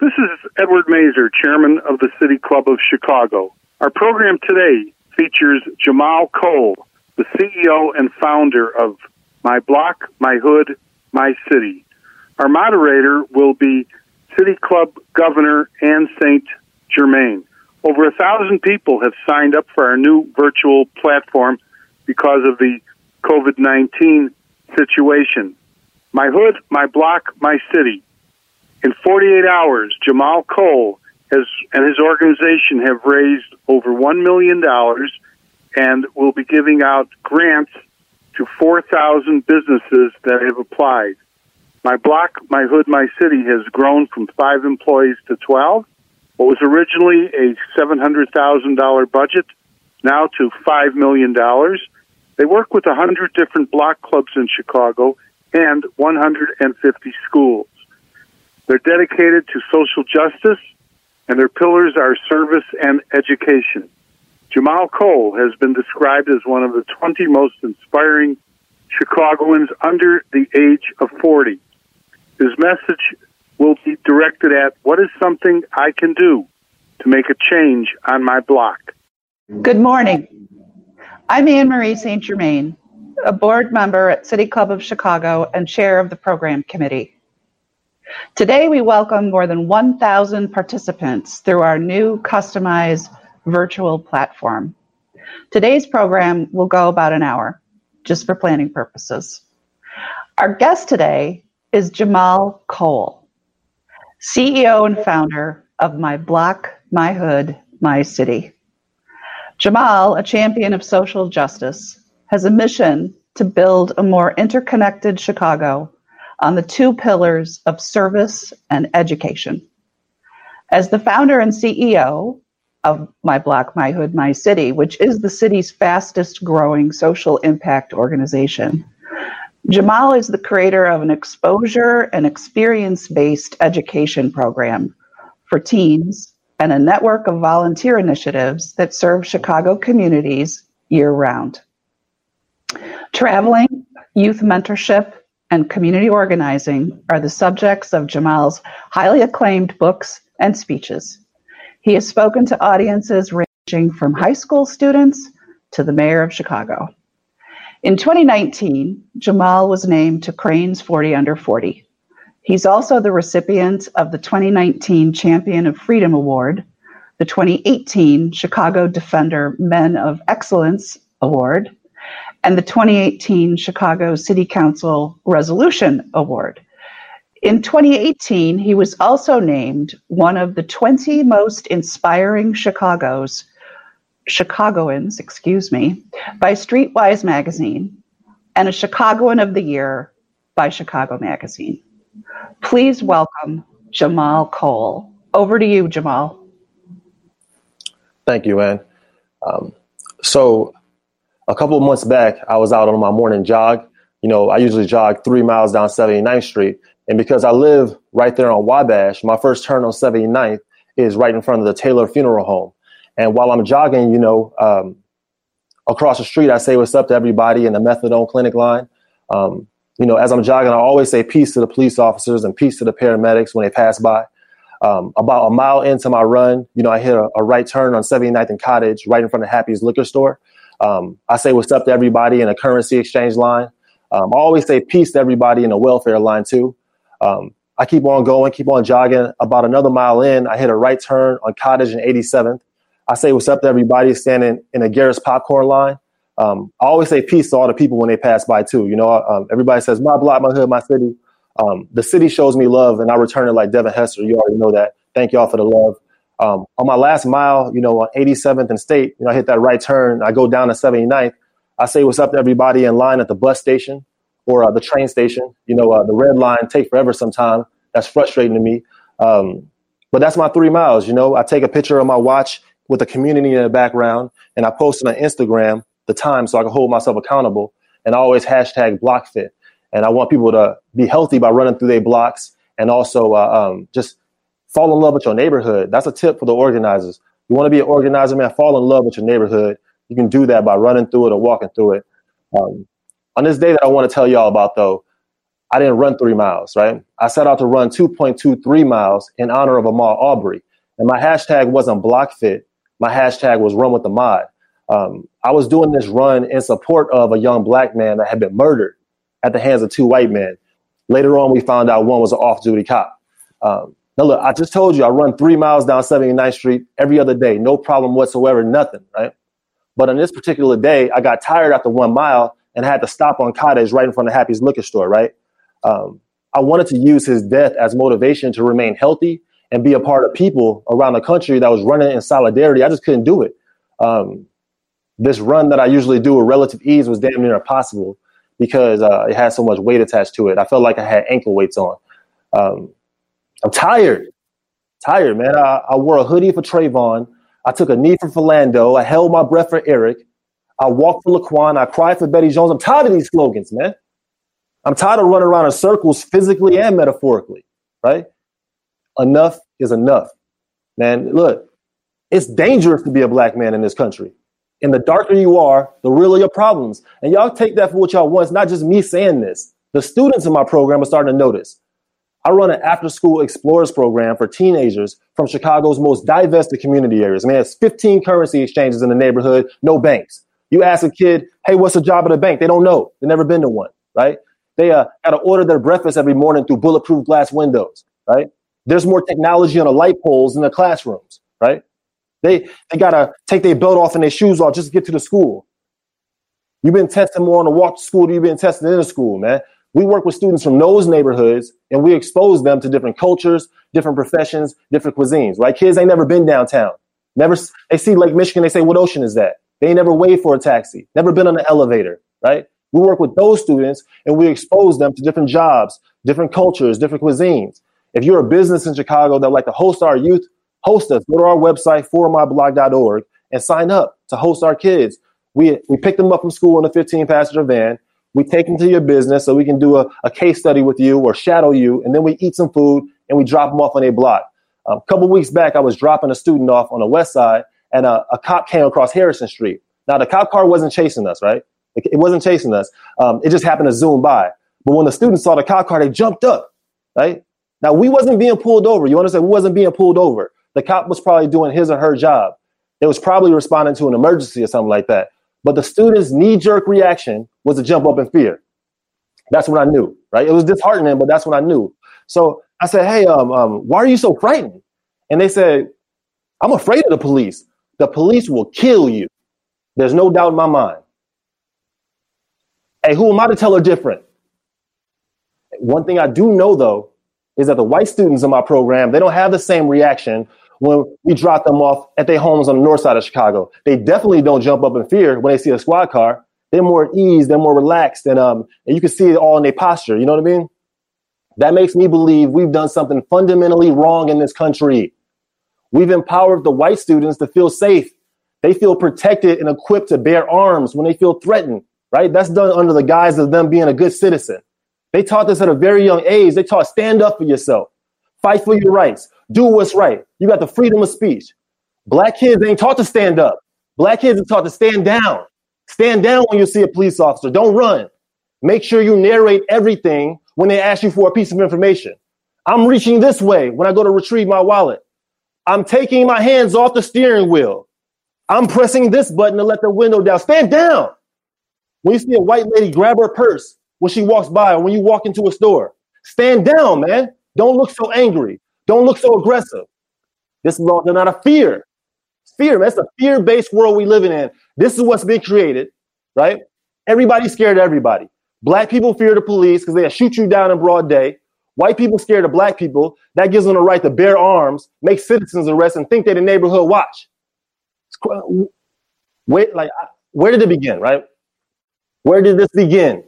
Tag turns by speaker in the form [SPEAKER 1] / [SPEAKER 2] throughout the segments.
[SPEAKER 1] This is Edward Mazur, Chairman of the City Club of Chicago. Our program today features Jahmal Cole, the CEO and founder of My Block, My Hood, My City. Our moderator will be City Club Governor Anne St. Germain. Over a thousand people have signed up for our new virtual platform because of the COVID 19 situation. My hood, my block, my city. In 48 hours, Jahmal Cole has, and his organization have raised over $1 million and will be giving out grants to 4,000 businesses that have applied. My block, my hood, my city has grown from five employees to 12. What was originally a $700,000 budget, now to $5 million. They work with 100 different block clubs in Chicago and 150 schools. They're dedicated to social justice, and their pillars are service and education. Jahmal Cole has been described as one of the 20 most inspiring Chicagoans under the age of 40. His message will be directed at what is something I can do to make a change on my block.
[SPEAKER 2] Good morning. I'm Anne Marie St. Germain, a board member at City Club of Chicago and chair of the program committee. Today, we welcome more than 1,000 participants through our new customized virtual platform. Today's program will go about an hour, just for planning purposes. Our guest today is Jahmal Cole, CEO and founder of My Block, My Hood, My City. Jahmal, a champion of social justice, has a mission to build a more interconnected Chicago on the two pillars of service and education. As the founder and CEO of My Block, My Hood, My City, which is the city's fastest growing social impact organization, Jahmal is the creator of an exposure and experience based education program for teens and a network of volunteer initiatives that serve Chicago communities year round. Traveling, youth mentorship, and community organizing are the subjects of Jahmal's highly acclaimed books and speeches. He has spoken to audiences ranging from high school students to the mayor of Chicago. In 2019, Jahmal was named to Crain's 40 Under 40. He's also the recipient of the 2019 Champion of Freedom Award, the 2018 Chicago Defender Men of Excellence Award, and the 2018 Chicago City Council Resolution Award. In 2018, he was also named one of the 20 most inspiring Chicago's Chicagoans, excuse me, by Streetwise magazine and a Chicagoan of the Year by Chicago Magazine. Please welcome Jahmal Cole. Over to you, Jahmal.
[SPEAKER 3] Thank you, Anne. Um, so a couple of months back, I was out on my morning jog. You know, I usually jog three miles down 79th Street. And because I live right there on Wabash, my first turn on 79th is right in front of the Taylor Funeral Home. And while I'm jogging, you know, um, across the street, I say what's up to everybody in the methadone clinic line. Um, you know, as I'm jogging, I always say peace to the police officers and peace to the paramedics when they pass by. Um, about a mile into my run, you know, I hit a, a, right turn on 79th and Cottage right in front of Happy's liquor store. Um, I say what's up to everybody in a currency exchange line. Um, I always say peace to everybody in a welfare line too. Um, I keep on going, keep on jogging. About another mile in, I hit a right turn on Cottage and 87th. I say what's up to everybody standing in a Garrett's popcorn line. Um, I always say peace to all the people when they pass by too. You know, um, everybody says my block, my hood, my city. Um, the city shows me love, and I return it like Devin Hester. You already know that. Thank y'all for the love. Um, on my last mile, you know, on 87th and State, you know, I hit that right turn. I go down to 79th. I say what's up to everybody in line at the bus station or uh, the train station. You know, uh, the red line take forever sometime. That's frustrating to me. Um, but that's my three miles. You know, I take a picture of my watch with the community in the background, and I post it on Instagram the time so I can hold myself accountable. And I always hashtag BlockFit. And I want people to be healthy by running through their blocks and also uh, um, just fall in love with your neighborhood. That's a tip for the organizers. You want to be an organizer, man, fall in love with your neighborhood. You can do that by running through it or walking through it. Um, on this day that I want to tell y'all about, though, I didn't run three miles, right? I set out to run 2.23 miles in honor of Ahmaud Arbery. And my hashtag wasn't BlockFit. My hashtag was Run with the Maud. Um, I was doing this run in support of a young black man that had been murdered at the hands of two white men. Later on, we found out one was an off duty cop. Um, now, look, I just told you I run three miles down 79th Street every other day, no problem whatsoever, nothing, right? But on this particular day, I got tired after one mile and had to stop on Cottage right in front of Happy's liquor store, right? Um, I wanted to use his death as motivation to remain healthy and be a part of people around the country that was running in solidarity. I just couldn't do it. Um, this run that I usually do with relative ease was damn near impossible because uh, it had so much weight attached to it. I felt like I had ankle weights on. Um, I'm tired, tired, man. I, I, wore a hoodie for Trayvon. I took a knee for Philando. I held my breath for Eric. I walked for Laquan. I cried for Bettie Jones. I'm tired of these slogans, man. I'm tired of running around in circles physically and metaphorically, right? Enough is enough. Man, look, it's dangerous to be a black man in this country. And the darker you are, the realer your problems. And y'all take that for what y'all want. It's not just me saying this. The students in my program are starting to notice. I run an after school explorers program for teenagers from Chicago's most divested community areas. Man, it's 15 currency exchanges in the neighborhood, no banks. You ask a kid, hey, what's the job at a bank? They don't know. They've never been to one, right? They uh, got to order their breakfast every morning through bulletproof glass windows, right? There's more technology on the light poles in the classrooms, right? They they got to take their belt off and their shoes off just to get to the school. You've been testing more on the walk to school than you've been testing in the school, man. We work with students from those neighborhoods and we expose them to different cultures, different professions, different cuisines, right? Kids ain't never been downtown. Never, they see Lake Michigan, they say, what ocean is that? They ain't never wait for a taxi, never been on an elevator, right? We work with those students and we expose them to different jobs, different cultures, different cuisines. If you're a business in Chicago that would like to host our youth, host us. Go to our website, formyblock.org, and sign up to host our kids. We, we pick them up from school in a 15 passenger van. We take them to your business so we can do a, a case study with you or shadow you, and then we eat some food and we drop them off on a block. Um, a couple weeks back, I was dropping a student off on the west side, and a, a cop came across Harrison Street. Now, the cop car wasn't chasing us, right? It wasn't chasing us. Um, it just happened to zoom by. But when the students saw the cop car, they jumped up, right? Now we wasn't being pulled over. You understand? We wasn't being pulled over. The cop was probably doing his or her job. It was probably responding to an emergency or something like that. But the student's knee-jerk reaction was to jump up in fear. That's what I knew, right? It was disheartening, but that's what I knew. So I said, "Hey, um, um, why are you so frightened?" And they said, "I'm afraid of the police. The police will kill you. There's no doubt in my mind." Hey, who am I to tell her different? One thing I do know though is that the white students in my program, they don't have the same reaction when we drop them off at their homes on the north side of Chicago. They definitely don't jump up in fear when they see a squad car. They're more at ease, they're more relaxed, and um, and you can see it all in their posture. You know what I mean? That makes me believe we've done something fundamentally wrong in this country. We've empowered the white students to feel safe. They feel protected and equipped to bear arms when they feel threatened right? That's done under the guise of them being a good citizen. They taught this at a very young age. They taught stand up for yourself, fight for your rights, do what's right. You got the freedom of speech. Black kids ain't taught to stand up. Black kids are taught to stand down. Stand down when you see a police officer. Don't run. Make sure you narrate everything when they ask you for a piece of information. I'm reaching this way when I go to retrieve my wallet. I'm taking my hands off the steering wheel. I'm pressing this button to let the window down. Stand down. When you see a white lady grab her purse when she walks by or when you walk into a store, stand down, man. Don't look so angry. Don't look so aggressive. This law is not a fear. Fear, man. It's a fear-based world we living in. This is what's been created, right? Everybody's scared of everybody. Black people fear the police because they'll shoot you down in broad day. White people scared of black people. That gives them the right to bear arms, make citizens arrest, and think they're the neighborhood watch. Wait, like, where did it begin, right? Where did this begin?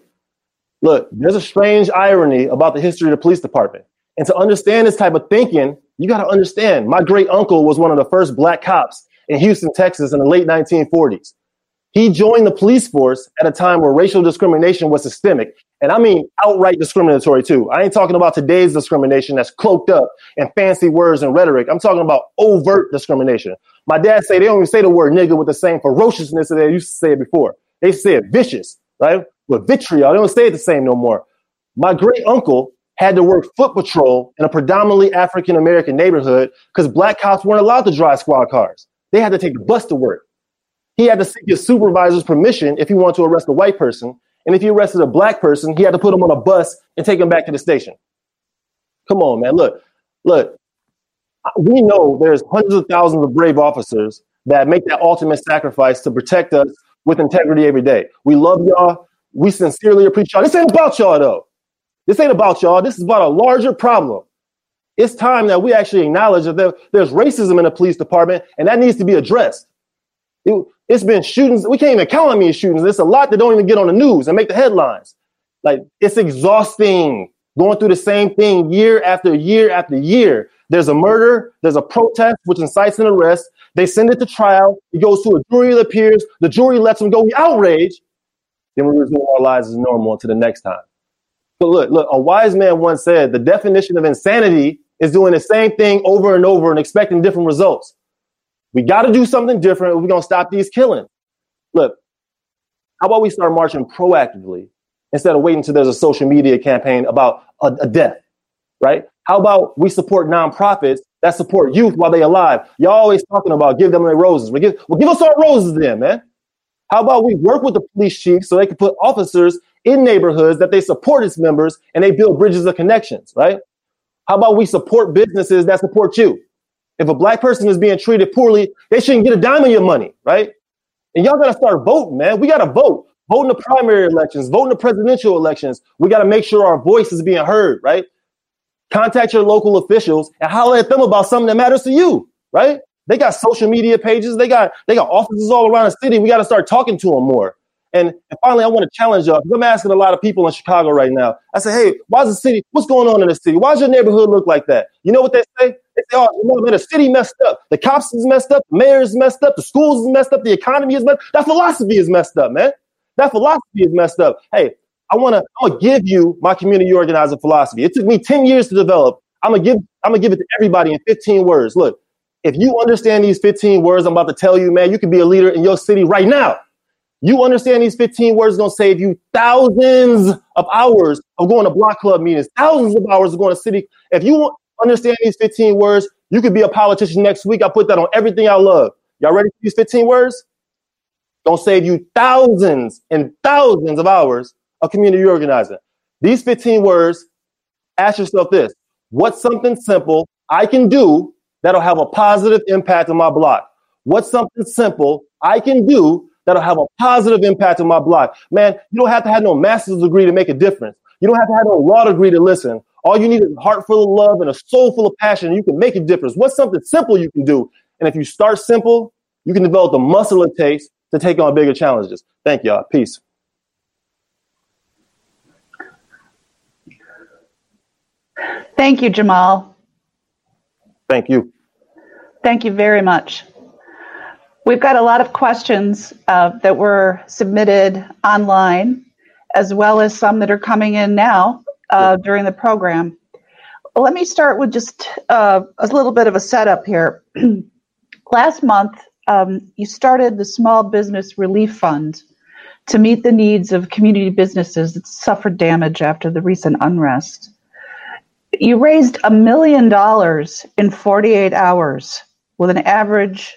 [SPEAKER 3] Look, there's a strange irony about the history of the police department. And to understand this type of thinking, you got to understand my great uncle was one of the first black cops in Houston, Texas in the late 1940s. He joined the police force at a time where racial discrimination was systemic. And I mean outright discriminatory too. I ain't talking about today's discrimination that's cloaked up in fancy words and rhetoric. I'm talking about overt discrimination. My dad say they don't even say the word nigga with the same ferociousness that they used to say it before. They say it vicious, right? With vitriol. They don't say it the same no more. My great uncle had to work foot patrol in a predominantly African American neighborhood because black cops weren't allowed to drive squad cars. They had to take the bus to work. He had to seek his supervisor's permission if he wanted to arrest a white person. And if he arrested a black person, he had to put him on a bus and take him back to the station. Come on, man. Look, look, we know there's hundreds of thousands of brave officers that make that ultimate sacrifice to protect us with integrity every day. We love y'all. We sincerely appreciate y'all. This ain't about y'all, though. This ain't about y'all. This is about a larger problem. It's time that we actually acknowledge that there, there's racism in the police department, and that needs to be addressed. It, has been shootings. We can't even count on me shootings. There's a lot that don't even get on the news and make the headlines. Like it's exhausting going through the same thing year after year after year. There's a murder, there's a protest which incites an arrest. They send it to trial. It goes to a jury the peers. The jury lets them go. We outrage. Then we resume our lives as normal until the next time. But look, look, a wise man once said the definition of insanity is doing the same thing over and over and expecting different results. We got to do something different. We're going to stop these killings. Look, how about we start marching proactively instead of waiting until there's a social media campaign about a, a death, right? How about we support nonprofits that support youth while they're alive? Y'all always talking about give them their roses. Well, give, well, give us our roses then, man. How about we work with the police chief so they can put officers in neighborhoods that they support its members and they build bridges of connections, right? How about we support businesses that support you? If a black person is being treated poorly, they shouldn't get a dime of your money, right? And y'all gotta start voting, man. We gotta vote. Vote in the primary elections, vote in the presidential elections. We gotta make sure our voice is being heard, right? Contact your local officials and holler at them about something that matters to you, right? They got social media pages. They got they got offices all around the city. We got to start talking to them more. And, and finally, I want to challenge y'all I'm asking a lot of people in Chicago right now. I say, hey, why's the city? What's going on in the city? Why's your neighborhood look like that? You know what they say? They say, oh, you know, man, the city messed up. The cops is messed up. The mayor is messed up. The schools is messed up. The economy is messed up. That philosophy is messed up, man. That philosophy is messed up. Hey, I want to, I'm to give you my community organizing philosophy. It took me 10 years to develop. I'm to give, I'm to give it to everybody in 15 words. Look, if you understand these 15 words I'm about to tell you, man, you can be a leader in your city right now. You understand these 15 words going to save you thousands of hours of going to block club meetings, thousands of hours of going to city. If you understand these 15 words, you could be a politician next week. I put that on everything I love. Y'all ready for these 15 words? Don't save you thousands and thousands of hours of community organizing. These 15 words, ask yourself this. What's something simple I can do that'll have a positive impact on my block? What's something simple I can do that'll have a positive impact on my block. Man, you don't have to have no master's degree to make a difference. You don't have to have no law degree to listen. All you need is a heart full of love and a soul full of passion, and you can make a difference. What's something simple you can do? And if you start simple, you can develop the muscle it takes to take on bigger challenges. Thank y'all. Peace.
[SPEAKER 2] Thank you, Jahmal.
[SPEAKER 3] Thank you.
[SPEAKER 2] Thank you very much. We've got a lot of questions uh, that were submitted online, as well as some that are coming in now uh, during the program. Let me start with just uh, a little bit of a setup here. Last month, um, you started the Small Business Relief Fund to meet the needs of community businesses that suffered damage after the recent unrest. You raised a million dollars in 48 hours with an average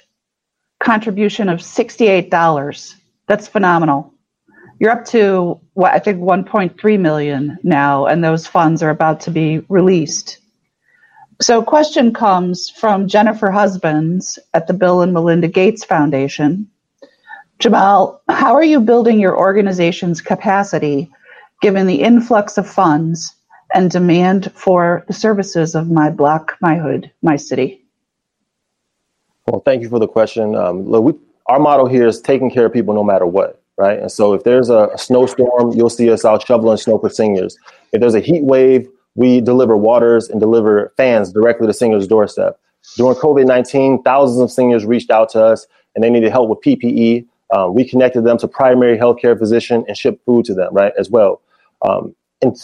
[SPEAKER 2] contribution of $68. That's phenomenal. You're up to what I think 1.3 million now, and those funds are about to be released. So, a question comes from Jennifer Husbands at the Bill and Melinda Gates Foundation. Jahmal, how are you building your organization's capacity given the influx of funds and demand for the services of my block, my hood, my city?
[SPEAKER 3] Well, thank you for the question. Um, look, we, our motto here is taking care of people no matter what, right? And so if there's a, snowstorm, you'll see us out shoveling snow for seniors. If there's a heat wave, we deliver waters and deliver fans directly to seniors' doorstep. During COVID 19, thousands of seniors reached out to us and they needed help with PPE. Um, we connected them to primary healthcare physician and shipped food to them, right, as well. Um, and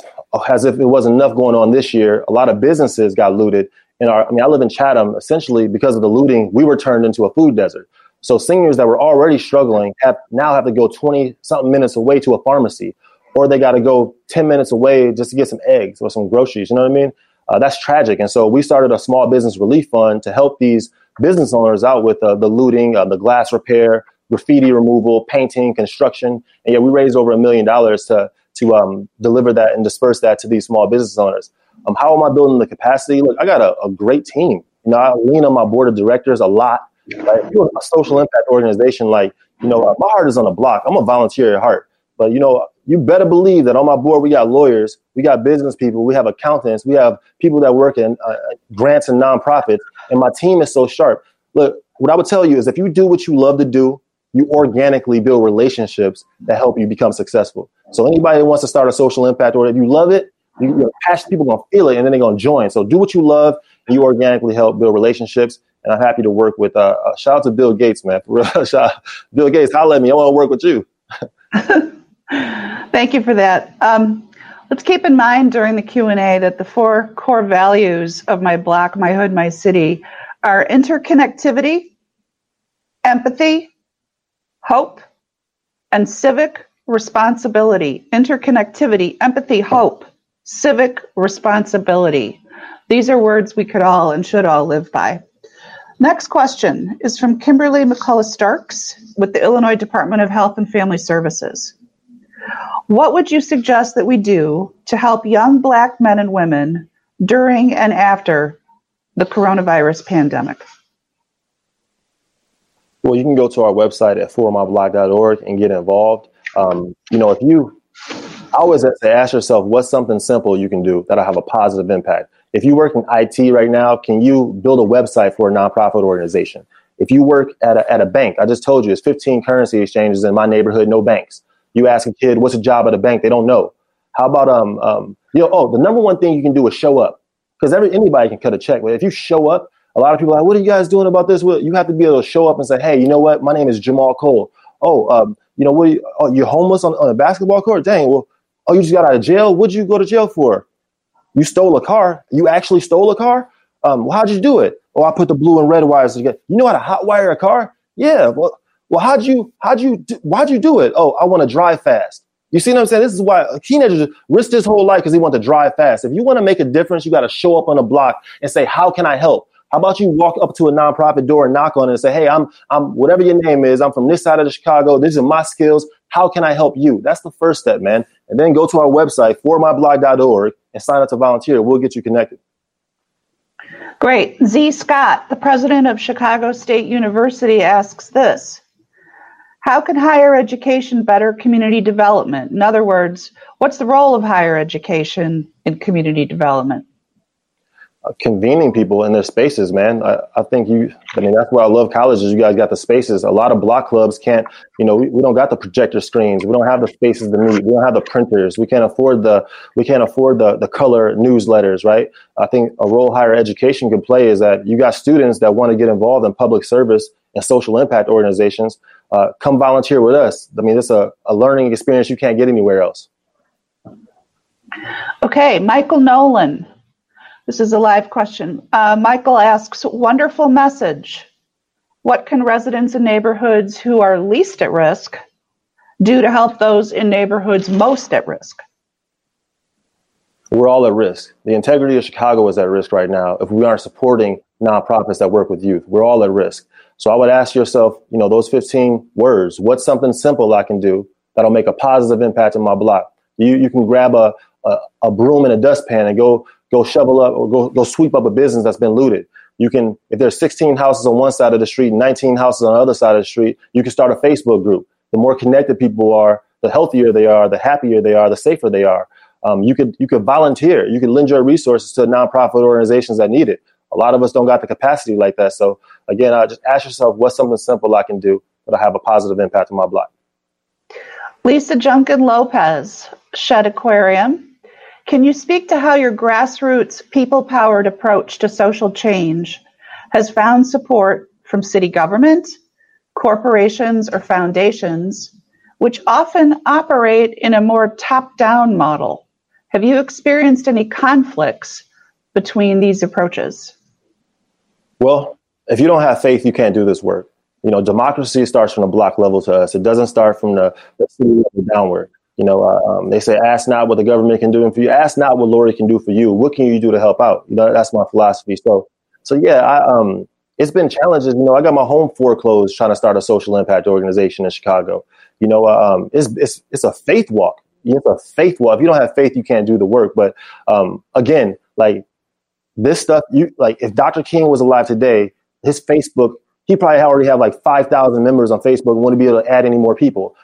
[SPEAKER 3] as if it wasn't enough going on this year, a lot of businesses got looted in our, I mean, I live in Chatham. Essentially, because of the looting, we were turned into a food desert. So seniors that were already struggling have now have to go 20 something minutes away to a pharmacy or they got to go 10 minutes away just to get some eggs or some groceries. You know what I mean? Uh, that's tragic. And so we started a small business relief fund to help these business owners out with uh, the looting, uh, the glass repair, graffiti removal, painting, construction. And yeah, we raised over a million dollars to to um, deliver that and disperse that to these small business owners. Um, how am I building the capacity? Look, I got a, a great team. You know, I lean on my board of directors a lot. Right? If you're a social impact organization, like you know, uh, my heart is on the block. I'm a volunteer at heart, but you know, you better believe that on my board we got lawyers, we got business people, we have accountants, we have people that work in uh, grants and nonprofits, and my team is so sharp. Look, what I would tell you is if you do what you love to do, you organically build relationships that help you become successful. So anybody that wants to start a social impact, or if you love it, you, you're passionate people gonna feel it, and then they're gonna join. So do what you love, and you organically help build relationships. And I'm happy to work with. Uh, uh, shout out to Bill Gates, man. Bill Gates, holla at me. I want to work with you.
[SPEAKER 2] Thank you for that. Um, let's keep in mind during the Q and A that the four core values of my block, my hood, my city are interconnectivity, empathy, hope, and civic responsibility. Interconnectivity, empathy, hope, civic responsibility. These are words we could all and should all live by. Next question is from Kimberly McCullough Starks with the Illinois Department of Health and Family Services. What would you suggest that we do to help young Black men and women during and after the coronavirus pandemic?
[SPEAKER 3] Well, you can go to our website at formyblock.org and get involved. Um, you know, if you, Always say, ask yourself, what's something simple you can do that'll have a positive impact? If you work in IT right now, can you build a website for a nonprofit organization? If you work at a, at a bank, I just told you, it's 15 currency exchanges in my neighborhood, no banks. You ask a kid, what's a job at a bank? They don't know. How about, um, um, you know, oh, the number one thing you can do is show up because every anybody can cut a check. But if you show up, a lot of people are like, what are you guys doing about this? Well, you have to be able to show up and say, hey, you know what? My name is Jahmal Cole. Oh, um, you know, what? You, oh, you're homeless on, on a basketball court? Dang. Well, oh, you just got out of jail. What'd you go to jail for? You stole a car. You actually stole a car. Um, well, how'd you do it? Oh, I put the blue and red wires together. You know how to hot wire a car? Yeah. Well, well, how'd you, how'd you, why'd you do it? Oh, I want to drive fast. You see what I'm saying? This is why a teenager risk his whole life because he wants to drive fast. If you want to make a difference, you got to show up on a block and say, "How can I help?" How about you walk up to a nonprofit door and knock on it and say, "Hey, I'm I'm whatever your name is. I'm from this side of the Chicago. These are my skills. How can I help you?" That's the first step, man. And then go to our website formyblock.org and sign up to volunteer. We'll get you connected.
[SPEAKER 2] Great. Z. Scott, the president of Chicago State University, asks this. How can higher education better community development? In other words, what's the role of higher education in community development?
[SPEAKER 3] Uh, convening people in their spaces, man. I, I, think you, I mean, that's why I love colleges. You guys got the spaces. A lot of block clubs can't, you know, we, we don't got the projector screens. We don't have the spaces to meet. We don't have the printers. We can't afford the, we can't afford the, the color newsletters, right? I think a role higher education can play is that you got students that want to get involved in public service and social impact organizations uh, come volunteer with us. I mean, it's a, a learning experience you can't get anywhere else.
[SPEAKER 2] Okay, Michael Nolan. This is a live question. Uh, Michael asks Wonderful message. What can residents in neighborhoods who are least at risk do to help those in neighborhoods most at risk?
[SPEAKER 3] We're all at risk. The integrity of Chicago is at risk right now if we aren't supporting nonprofits that work with youth. We're all at risk. So I would ask yourself, you know, those 15 words, what's something simple I can do that'll make a positive impact in my block? You, you can grab a, a, a broom and a dustpan and go, go shovel up or go, go sweep up a business that's been looted. You can, if there's 16 houses on one side of the street, 19 houses on the other side of the street, you can start a Facebook group. The more connected people are, the healthier they are, the happier they are, the safer they are. Um, you could you could volunteer. You could lend your resources to nonprofit organizations that need it. A lot of us don't got the capacity like that. So again, I just ask yourself, what's something simple I can do that'll have a positive impact on my block?
[SPEAKER 2] Lisa Junkin Lopez, Shedd Aquarium. Can you speak to how your grassroots, people powered approach to social change has found support from city government, corporations, or foundations, which often operate in a more top down model? Have you experienced any conflicts between these approaches?
[SPEAKER 3] Well, if you don't have faith, you can't do this work. You know, democracy starts from the block level to us. It doesn't start from the, the downward. You know, uh, um, they say, ask not what the government can do for you. Ask not what Lori can do for you. What can you do to help out? You know, that's my philosophy. So, so yeah, I, um, it's been challenges. You know, I got my home foreclosed trying to start a social impact organization in Chicago. You know, uh, um, it's, it's, it's a faith walk. It's a faith walk. If you don't have faith, you can't do the work. But um, again, like this stuff, you like if Dr. King was alive today, his Facebook, he probably already have like 5,000 members on Facebook and wouldn't be able to add any more people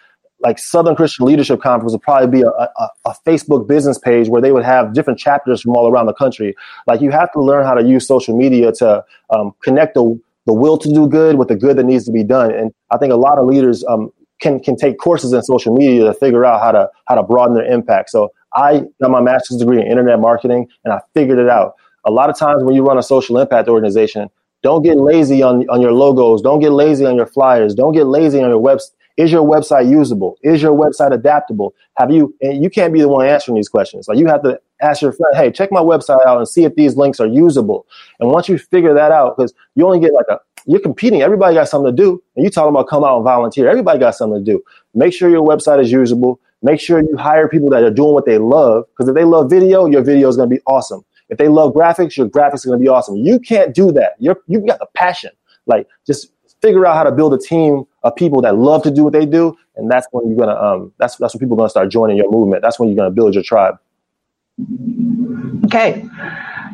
[SPEAKER 3] like Southern Christian Leadership Conference would probably be a, a, a, Facebook business page where they would have different chapters from all around the country. Like you have to learn how to use social media to um, connect the, the will to do good with the good that needs to be done. And I think a lot of leaders um, can can take courses in social media to figure out how to how to broaden their impact. So I got my master's degree in internet marketing, and I figured it out. A lot of times when you run a social impact organization, don't get lazy on, on your logos. Don't get lazy on your flyers. Don't get lazy on your website is your website usable? Is your website adaptable? Have you, and you can't be the one answering these questions. Like you have to ask your friend, hey, check my website out and see if these links are usable. And once you figure that out, because you only get like a, you're competing. Everybody got something to do. And you're talking about come out and volunteer. Everybody got something to do. Make sure your website is usable. Make sure you hire people that are doing what they love. Because if they love video, your video is going to be awesome. If they love graphics, your graphics are going to be awesome. You can't do that. You're, you've got the passion. Like just figure out how to build a team of people that love to do what they do, and that's when you're gonna um, that's that's when people are gonna start joining your movement. That's when you're gonna build your tribe.
[SPEAKER 2] Okay,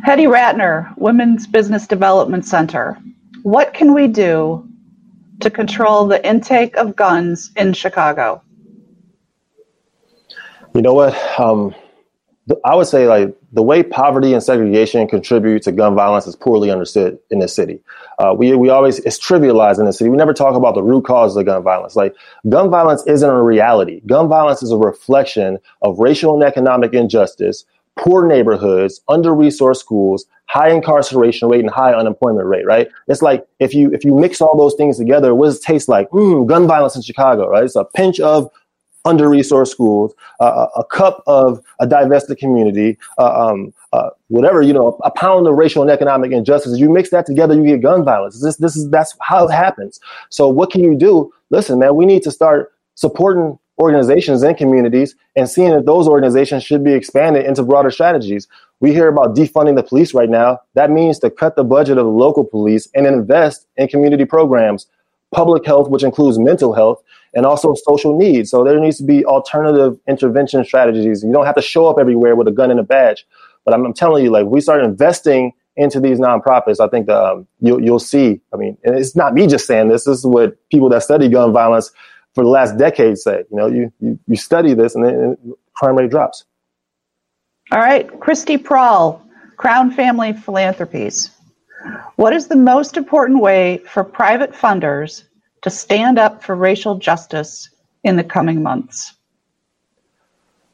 [SPEAKER 2] Hedy Ratner, Women's Business Development Center. What can we do to control the intake of guns in Chicago?
[SPEAKER 3] You know what? Um, I would say like the way poverty and segregation contribute to gun violence is poorly understood in this city. Uh, we we always it's trivialized in the city. We never talk about the root causes of gun violence. Like gun violence isn't a reality. Gun violence is a reflection of racial and economic injustice, poor neighborhoods, under-resourced schools, high incarceration rate, and high unemployment rate. Right? It's like if you if you mix all those things together, what does it taste like? Mm, gun violence in Chicago. Right? It's a pinch of under resourced schools, uh, a cup of a divested community, uh, um, uh, whatever, you know, a pound of racial and economic injustice. You mix that together, you get gun violence. This, this is, that's how it happens. So what can you do? Listen, man, we need to start supporting organizations and communities and seeing that those organizations should be expanded into broader strategies. We hear about defunding the police right now. That means to cut the budget of the local police and invest in community programs, public health, which includes mental health, and also social needs. So there needs to be alternative intervention strategies. You don't have to show up everywhere with a gun and a badge. But I'm, I'm telling you, like, we start investing into these nonprofits, I think um, you'll, you'll see. I mean, and it's not me just saying this. This is what people that study gun violence for the last decade say. You know, you you, you study this, and then crime rate drops.
[SPEAKER 2] All right, Christy Prahl, Crown Family Philanthropies. What is the most important way for private funders to stand up for racial justice in the coming months?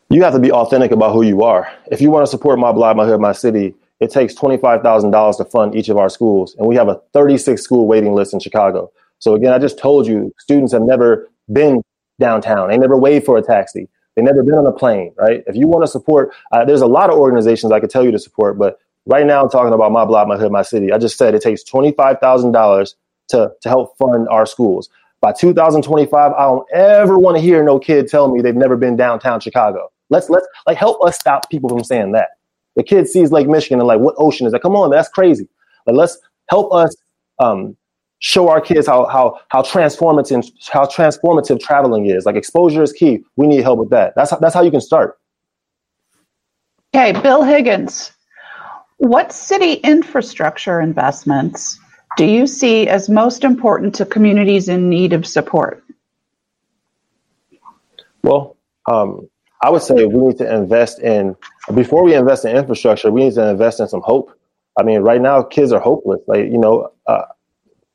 [SPEAKER 3] You have to be authentic about who you are. If you want to support My Block, My Hood, My City, it takes $25,000 to fund each of our schools. And we have a 36 school waiting list in Chicago. So again, I just told you, students have never been downtown. They never waited for a taxi. They never been on a plane, right? If you want to support, uh, there's a lot of organizations I could tell you to support, but right now I'm talking about My Block, My Hood, My City. I just said it takes $25,000 to, to help fund our schools. By 2025, I don't ever want to hear no kid tell me they've never been downtown Chicago. Let's let's like help us stop people from saying that. The kid sees Lake Michigan and like, what ocean is that? Come on, that's crazy. Like let's help us um, show our kids how how how transformative how transformative traveling is. Like exposure is key. We need help with that. That's how, that's how you can start.
[SPEAKER 2] Okay, Bill Higgins. What city infrastructure investments do you see as most important to communities in need of support?
[SPEAKER 3] Well, um, I would say we need to invest in, before we invest in infrastructure, we need to invest in some hope. I mean, right now, kids are hopeless. Like, you know, uh,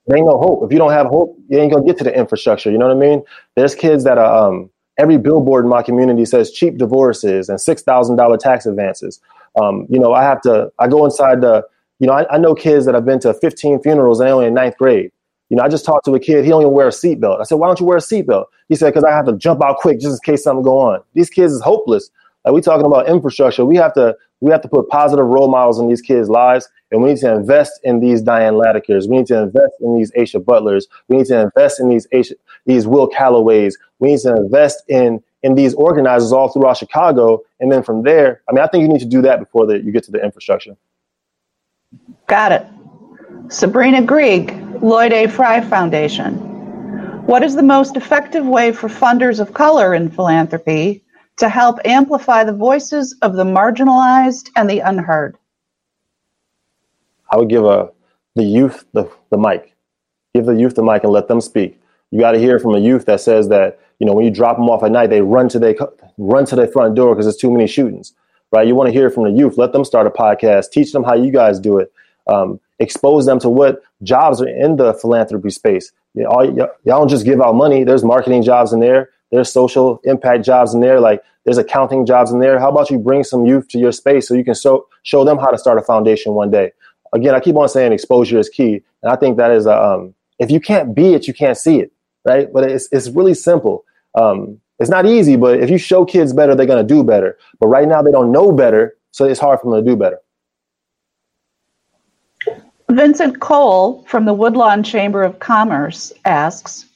[SPEAKER 3] there ain't no hope. If you don't have hope, you ain't gonna get to the infrastructure. You know what I mean? There's kids that are, um, every billboard in my community says cheap divorces and $6,000 tax advances. Um, you know, I have to, I go inside the, you know, I, I, know kids that have been to 15 funerals and they're only in ninth grade. You know, I just talked to a kid, he don't even wear a seatbelt. I said, why don't you wear a seatbelt? He said, because I have to jump out quick just in case something go on. These kids is hopeless. Like we talking about infrastructure. We have to We have to put positive role models in these kids' lives, and we need to invest in these Diane Latikers. We need to invest in these Asiaha Butlers. We need to invest in these Aisha, these Will Calloways. We need to invest in in these organizers all throughout Chicago, and then from there, I mean, I think you need to do that before the, you get to the infrastructure.
[SPEAKER 2] Got it. Sabrina Grieg, Lloyd A. Fry Foundation. What is the most effective way for funders of color in philanthropy to help amplify the voices of the marginalized and the unheard?
[SPEAKER 3] I would give a the youth the, the mic. Give the youth the mic and let them speak. You got to hear from a youth that says that you know when you drop them off at night, they run to their run to their front door because there's too many shootings. Right? You want to hear from the youth. Let them start a podcast. Teach them how you guys do it. Um, expose them to what jobs are in the philanthropy space. You know, all, y'all don't just give out money. There's marketing jobs in there. There's social impact jobs in there. Like there's accounting jobs in there. How about you bring some youth to your space so you can show show them how to start a foundation one day? Again, I keep on saying exposure is key, and I think that is a, um, if you can't be it, you can't see it, right? But it's it's really simple. Um, it's not easy, but if you show kids better, they're gonna do better. But right now, they don't know better, so it's hard for them to do better.
[SPEAKER 2] Vincent Cole from the Woodlawn Chamber of Commerce asks,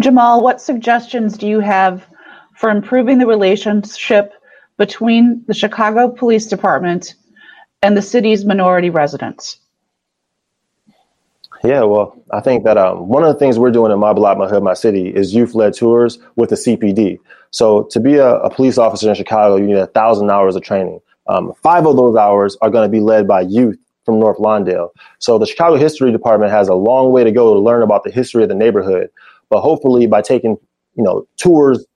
[SPEAKER 2] Jahmal, what suggestions do you have for improving the relationship between the Chicago Police Department and the city's minority residents?
[SPEAKER 3] Yeah, well, I think that um, one of the things we're doing in my block, my hood, my city is youth led tours with the CPD. So to be a, a, police officer in Chicago, you need a thousand hours of training. Um, five of those hours are going to be led by youth from North Lawndale. So the Chicago History Department has a long way to go to learn about the history of the neighborhood. But hopefully, by taking you know tours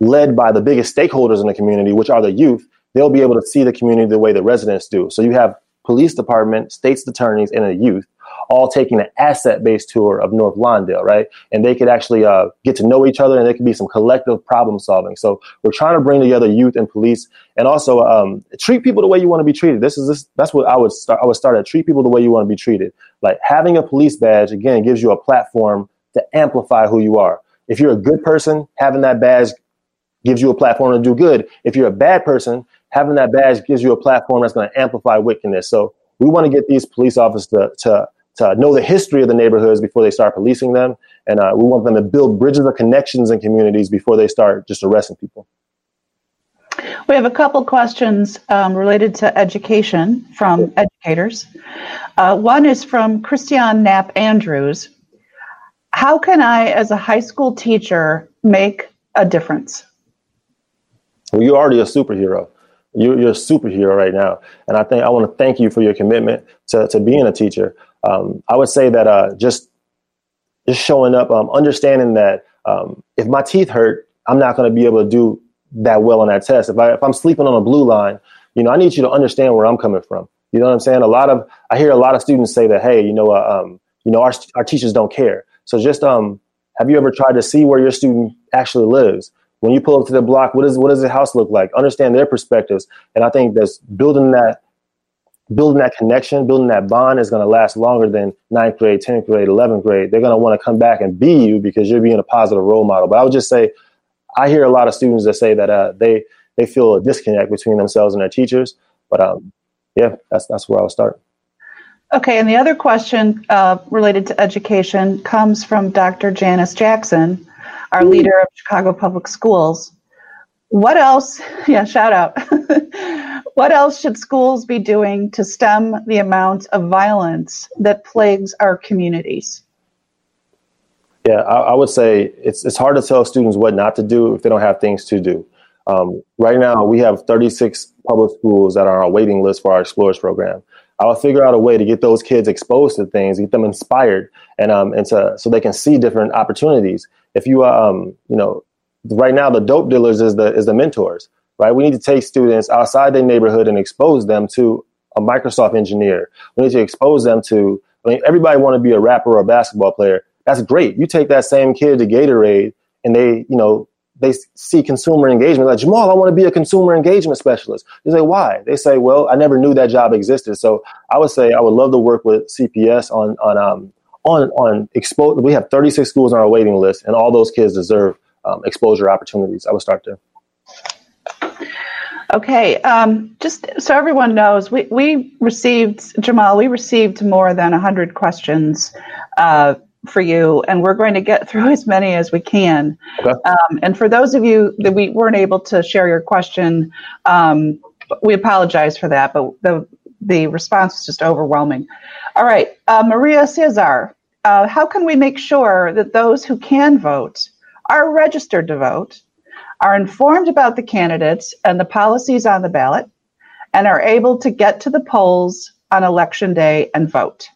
[SPEAKER 3] led by the biggest stakeholders in the community, which are the youth, they'll be able to see the community the way the residents do. So you have police department, state's attorneys, and a youth all taking an asset-based tour of North Lawndale, right? And they could actually uh, get to know each other, and there could be some collective problem solving. So we're trying to bring together youth and police, and also um, treat people the way you want to be treated. This is this. That's what I would start. I would start at treat people the way you want to be treated. Like having a police badge again gives you a platform to amplify who you are. If you're a good person, having that badge gives you a platform to do good. If you're a bad person, having that badge gives you a platform that's going to amplify wickedness. So we want to get these police officers to, to, to know the history of the neighborhoods before they start policing them. And uh, we want them to build bridges of connections in communities before they start just arresting people.
[SPEAKER 2] We have a couple questions um, related to education from educators. Uh, one is from Christian Knapp Andrews, how can I, as a high school teacher, make a difference?
[SPEAKER 3] Well, you're already a superhero. You're, you're a superhero right now. And I think I want to thank you for your commitment to, to being a teacher. Um, I would say that uh, just just showing up, um, understanding that um, if my teeth hurt, I'm not going to be able to do that well on that test. If I if I'm sleeping on a blue line, you know, I need you to understand where I'm coming from. You know what I'm saying? A lot of I hear a lot of students say that, hey, you know, uh, um, you know, our our teachers don't care. So just um, have you ever tried to see where your student actually lives? When you pull up to the block, what is what does the house look like? Understand their perspectives, and I think that's building that building that connection, building that bond is going to last longer than ninth grade, tenth grade, eleventh grade. They're going to want to come back and be you because you're being a positive role model. But I would just say, I hear a lot of students that say that uh, they they feel a disconnect between themselves and their teachers. But um, yeah, that's that's where I would start.
[SPEAKER 2] Okay, and the other question uh, related to education comes from Dr. Janice Jackson, our leader of Chicago Public Schools. What else, yeah, shout out. what else should schools be doing to stem the amount of violence that plagues our communities?
[SPEAKER 3] Yeah, I, I would say it's, it's hard to tell students what not to do if they don't have things to do. Um, right now, we have 36 public schools that are on waiting list for our Explorers program. I will figure out a way to get those kids exposed to things, get them inspired, and um, and to, so they can see different opportunities. If you um, you know, right now the dope dealers is the is the mentors, right? We need to take students outside their neighborhood and expose them to a Microsoft engineer. We need to expose them to. I mean, everybody want to be a rapper or a basketball player. That's great. You take that same kid to Gatorade, and they, you know, they see consumer engagement. Like Jahmal, I want to be a consumer engagement specialist. They say, why? They say, well, I never knew that job existed. So I would say I would love to work with CPS on on um, on on expose. We have 36 schools on our waiting list, and all those kids deserve um, exposure opportunities. I would start there.
[SPEAKER 2] Okay, um, just so everyone knows, we, we received, Jahmal, we received more than 100 questions uh, for you, and we're going to get through as many as we can. Okay. Um, and for those of you that we weren't able to share your question, um, we apologize for that, but the, the response was just overwhelming. All right, uh, Maria Cesar, uh, how can we make sure that those who can vote are registered to vote? Are informed about the candidates and the policies on the ballot, and are able to get to the polls on election day and vote?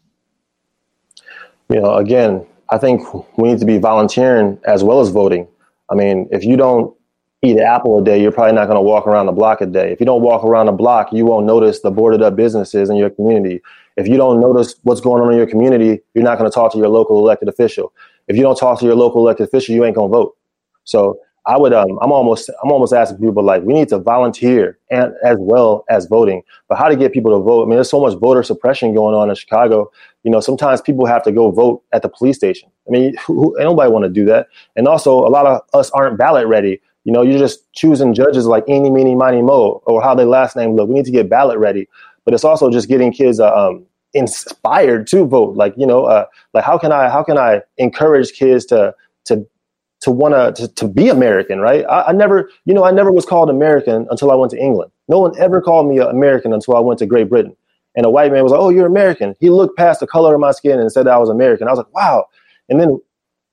[SPEAKER 3] You know, again, I think we need to be volunteering as well as voting. I mean, if you don't eat an apple a day, you're probably not going to walk around the block a day. If you don't walk around the block, you won't notice the boarded up businesses in your community. If you don't notice what's going on in your community, you're not going to talk to your local elected official. If you don't talk to your local elected official, you ain't going to vote. So I would um I'm almost I'm almost asking people like we need to volunteer and as well as voting. But how to get people to vote? I mean, there's so much voter suppression going on in Chicago. You know, sometimes people have to go vote at the police station. I mean, who, nobody want to do that. And also, a lot of us aren't ballot ready. You know, you're just choosing judges like eeny, meeny, miny, mo, or how their last name look. We need to get ballot ready. But it's also just getting kids uh, um, inspired to vote. Like, you know, uh, like how can I how can I encourage kids to to to want to to be American, right? I, I, never, you know, I never was called American until I went to England. No one ever called me American until I went to Great Britain. And a white man was like, "Oh, you're American." He looked past the color of my skin and said I was American. I was like, "Wow!" And then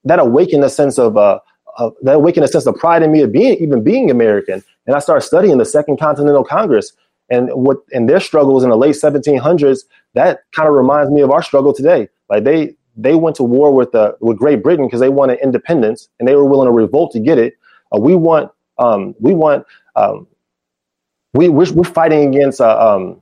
[SPEAKER 3] that awakened a sense of uh, uh, that awakened a sense of pride in me of being even being American. And I started studying the Second Continental Congress and what and their struggles in the late 1700s. That kind of reminds me of our struggle today. Like they they went to war with uh, with Great Britain because they wanted independence and they were willing to revolt to get it. Uh, we want um, we want um, we we're, we're, fighting against uh, um,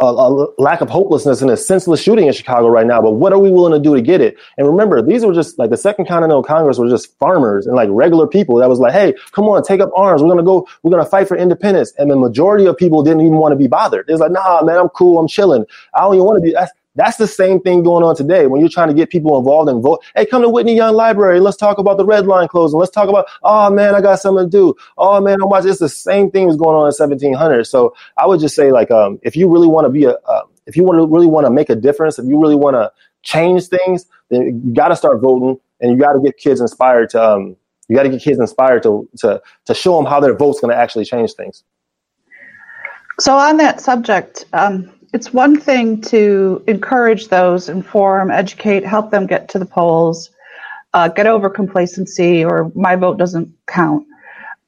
[SPEAKER 3] a, a, lack of hopelessness and a senseless shooting in Chicago right now. But what are we willing to do to get it? And remember, these were just like the Second Continental Congress were just farmers and like regular people that was like, hey, come on, take up arms. We're gonna go. We're gonna fight for independence. And the majority of people didn't even want to be bothered. It's like, nah, man, I'm cool. I'm chilling. I don't even want to be. That's, that's the same thing going on today when you're trying to get people involved and vote. Hey, come to Whitney Young Library. Let's talk about the red line closing. Let's talk about, oh man, I got something to do. Oh man, I'm watching. It's the same thing was going on in 1700. So I would just say like, um, if you really want to be a, uh, if you want to really want to make a difference, if you really want to change things, then you got to start voting and you got to get kids inspired to, um, you got to get kids inspired to, to, to show them how their vote's going to actually change things.
[SPEAKER 2] So on that subject, um, it's one thing to encourage those, inform, educate, help them get to the polls, uh, get over complacency or my vote doesn't count.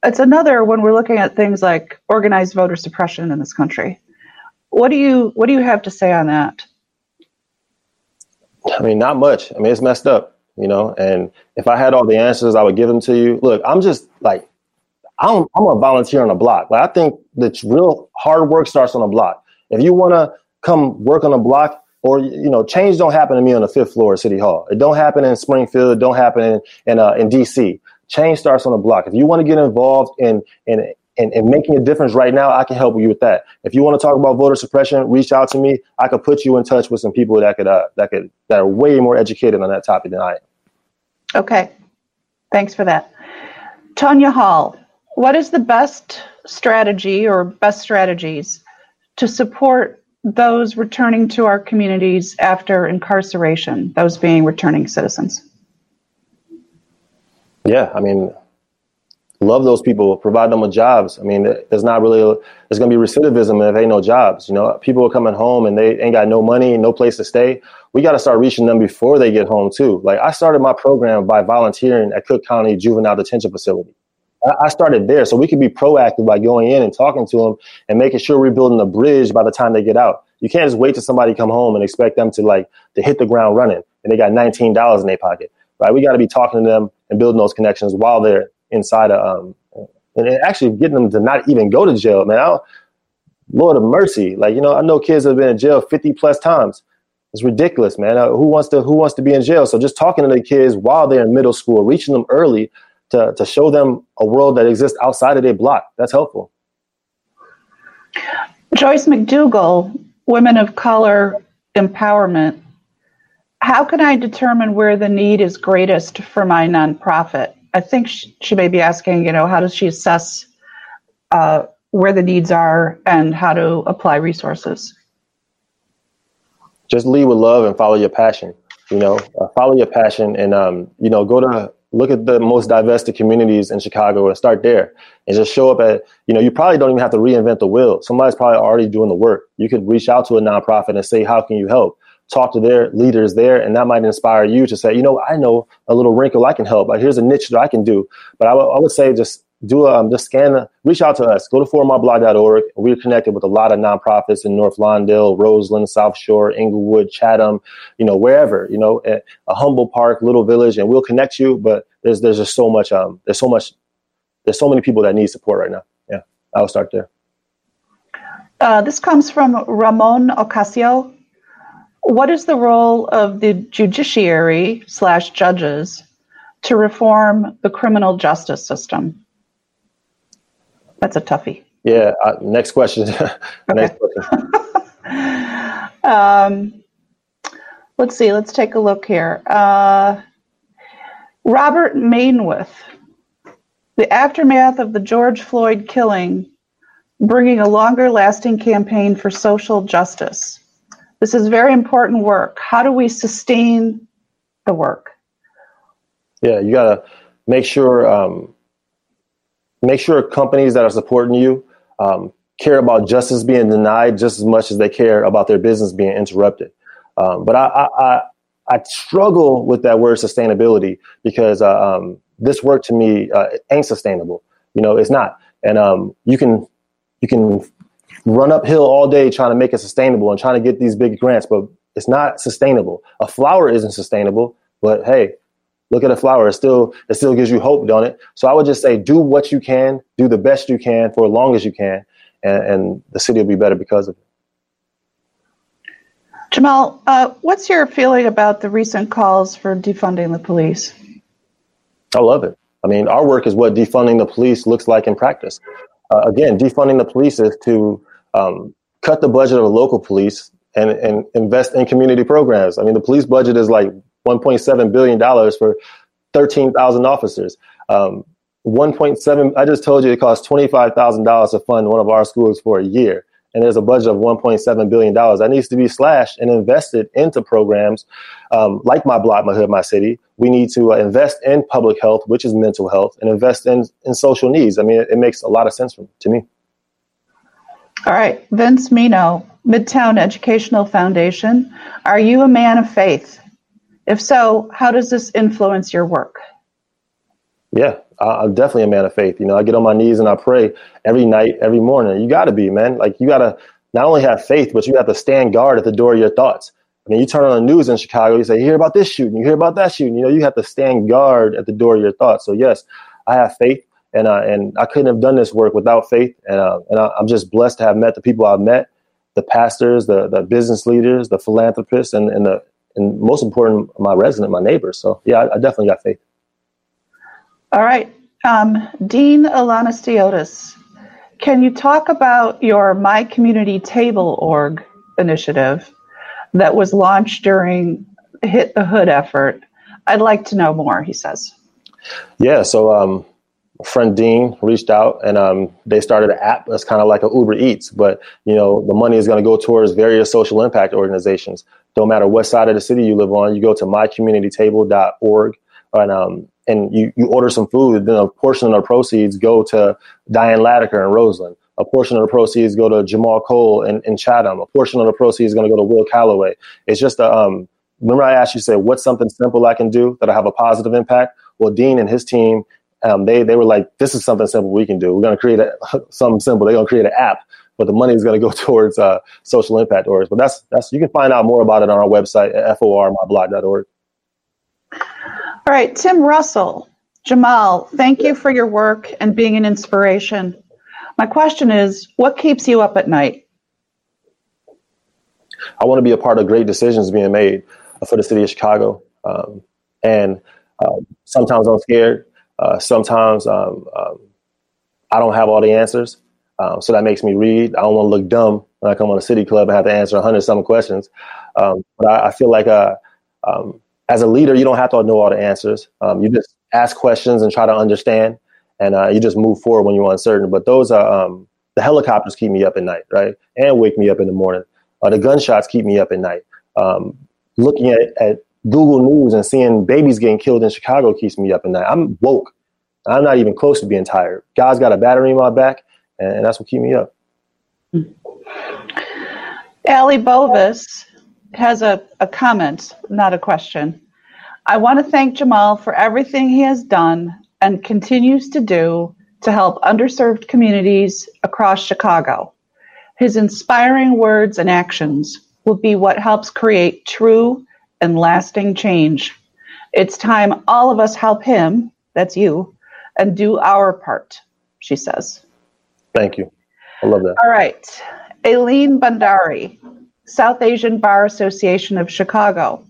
[SPEAKER 2] It's another when we're looking at things like organized voter suppression in this country. What do you what do you have to say on that?
[SPEAKER 3] I mean, not much. I mean, it's messed up, you know. And if I had all the answers, I would give them to you. Look, I'm just like, I'm I'm a volunteer on a block. Like I think the real hard work starts on a block. If you want to come work on a block, or you know, change don't happen to me on the fifth floor of City Hall. It don't happen in Springfield. It don't happen in in, uh, in DC. Change starts on the block. If you want to get involved in in and, making a difference right now, I can help you with that. If you want to talk about voter suppression, reach out to me. I could put you in touch with some people that could uh, that could that are way more educated on that topic than I am.
[SPEAKER 2] Okay, thanks for that, Tanya Hall. What is the best strategy or best strategies to support those returning to our communities after incarceration, those being returning citizens?
[SPEAKER 3] Yeah, I mean, love those people, provide them with jobs. I mean, there's not really, there's going to be recidivism if ain't no jobs. You know, people are coming home and they ain't got no money, no place to stay. We got to start reaching them before they get home too. Like I started my program by volunteering at Cook County Juvenile Detention Facility. I started there so we could be proactive by going in and talking to them and making sure we're building a bridge by the time they get out. You can't just wait till somebody come home and expect them to like to hit the ground running and they got nineteen dollars in their pocket, right? We got to be talking to them and building those connections while they're inside of um and actually getting them to not even go to jail, man. I, Lord of mercy, like you know, I know kids have been in jail fifty plus times. It's ridiculous, man. Uh, who wants to who wants to be in jail? So just talking to the kids while they're in middle school, reaching them early to to show them a world that exists outside of their block. That's helpful.
[SPEAKER 2] Joyce McDougall women of color empowerment, how can I determine where the need is greatest for my nonprofit? I think she, she may be asking, you know, how does she assess uh, where the needs are and how to apply resources?
[SPEAKER 3] Just lead with love and follow your passion. You know, uh, follow your passion and um, you know go to look at the most divested communities in Chicago and start there and just show up at, you know, you probably don't even have to reinvent the wheel. Somebody's probably already doing the work. You could reach out to a nonprofit and say, how can you help? Talk to their leaders there, and that might inspire you to say, you know, I know a little wrinkle I can help. Here's a niche that I can do. But I, w- I would say just do um, just scan, reach out to us. Go to formyblock.org. We're connected with a lot of nonprofits in North Lawndale, Roseland, South Shore, Englewood, Chatham, you know, wherever, you know, a Humboldt Park, little village, and we'll connect you. But there's there's just so much um there's so much there's so many people that need support right now. Yeah, I'll start there.
[SPEAKER 2] Uh, this comes from Ramon Ocasio. What is the role of the judiciary slash judges to reform the criminal justice system? That's a toughie.
[SPEAKER 3] Yeah. Uh, next question. next question.
[SPEAKER 2] um, let's see. Let's take a look here. Uh, Robert Mainwith, the aftermath of the George Floyd killing, bringing a longer lasting campaign for social justice. This is very important work. How do we sustain the work?
[SPEAKER 3] Yeah, you got to make sure um, make sure companies that are supporting you um, care about justice being denied just as much as they care about their business being interrupted. Um, but I, I, I, struggle with that word sustainability because uh, um, this work to me uh, ain't sustainable. You know, it's not. And um, you can you can run uphill all day trying to make it sustainable and trying to get these big grants, but it's not sustainable. A flower isn't sustainable, but hey, look at a flower. It still it still gives you hope, don't it? So I would just say do what you can, do the best you can for as long as you can, and, and the city will be better because of it.
[SPEAKER 2] Jahmal, uh, what's your feeling about the recent calls for defunding the police?
[SPEAKER 3] I love it. I mean, our work is what defunding the police looks like in practice. Uh, again, defunding the police is to um, cut the budget of the local police and, and invest in community programs. I mean, the police budget is like $1.7 billion for 13,000 officers. Um, 1.7, I just told you it costs $25,000 to fund one of our schools for a year. And there's a budget of $1.7 billion that needs to be slashed and invested into programs um, like My Block, My Hood, My City. We need to uh, invest in public health, which is mental health, and invest in, in social needs. I mean, it, it makes a lot of sense for, to me.
[SPEAKER 2] All right. Vince Mino, Midtown Educational Foundation. Are you a man of faith? If so, how does this influence your work?
[SPEAKER 3] Yeah, I'm definitely a man of faith. You know, I get on my knees and I pray every night, every morning. You got to be, man. Like, you got to not only have faith, but you have to stand guard at the door of your thoughts. I mean, you turn on the news in Chicago, you say, you hear about this shooting, you hear about that shooting. You know, you have to stand guard at the door of your thoughts. So, yes, I have faith, and uh, and I couldn't have done this work without faith. And uh, and I, I'm just blessed to have met the people I've met, the pastors, the the business leaders, the philanthropists, and, and the and most important, my resident, my neighbors. So yeah, I, I definitely got faith.
[SPEAKER 2] All right, um, Dean Alanastiotis, can you talk about your My Community Table org initiative that was launched during Hit the Hood effort? I'd like to know more. He says.
[SPEAKER 3] Yeah, so um, friend Dean reached out and um, they started an app that's kind of like an Uber Eats, but you know the money is going to go towards various social impact organizations. Don't matter what side of the city you live on, you go to mycommunitytable.org and um, and you, you order some food. Then a portion of the proceeds go to Diane Latiker in Roseland. A portion of the proceeds go to Jahmal Cole in, in Chatham. A portion of the proceeds is going to go to Will Calloway. It's just a, um, remember I asked you, say, what's something simple I can do that'll have a positive impact? Well, Dean and his team um, they they were like, this is something simple we can do. We're going to create a, something simple. They're going to create an app, but the money is going to go towards uh, social impact orgs. But that's that's you can find out more about it on our website at formyblock.org.
[SPEAKER 2] All right, Tim Russell, Jahmal, thank you for your work and being an inspiration. My question is, what keeps you up at night?
[SPEAKER 3] I want to be a part of great decisions being made for the city of Chicago, um, and uh, sometimes I'm scared uh, sometimes um, um, I don't have all the answers, um, so that makes me read. I don't want to look dumb when I come on a city club and have to answer 100 some questions. Um, but I, I, feel like uh, um, as a leader, you don't have to know all the answers. Um, you just ask questions and try to understand, and uh, you just move forward when you're uncertain. But those are the helicopters keep me up at night, right, and wake me up in the morning. Uh, the gunshots keep me up at night. Looking at, at Google News and seeing babies getting killed in Chicago keeps me up at night. I'm woke. I'm not even close to being tired. God's got a battery in my back, and, that's what keeps me up.
[SPEAKER 2] Allie Bovis has a, a comment, not a question. I want to thank Jahmal for everything he has done and continues to do to help underserved communities across Chicago. His inspiring words and actions will be what helps create true and lasting change. It's time all of us help him, that's you, and do our part, she says.
[SPEAKER 3] Thank you. I love that.
[SPEAKER 2] All right. Aileen Bandari, South Asian Bar Association of Chicago.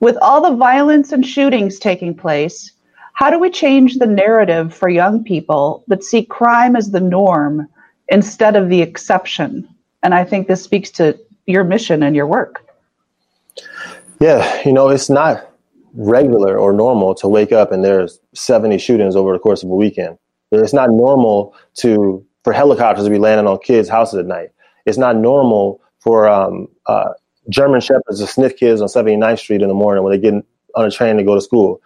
[SPEAKER 2] With all the violence and shootings taking place, how do we change the narrative for young people that see crime as the norm instead of the exception? And I think this speaks to your mission and your work.
[SPEAKER 3] Yeah, you know, it's not regular or normal to wake up and there's 70 shootings over the course of a weekend. It's not normal to for helicopters to be landing on kids' houses at night. It's not normal for um, uh, German shepherds to sniff kids on 79th Street in the morning when they get on a train to go to school.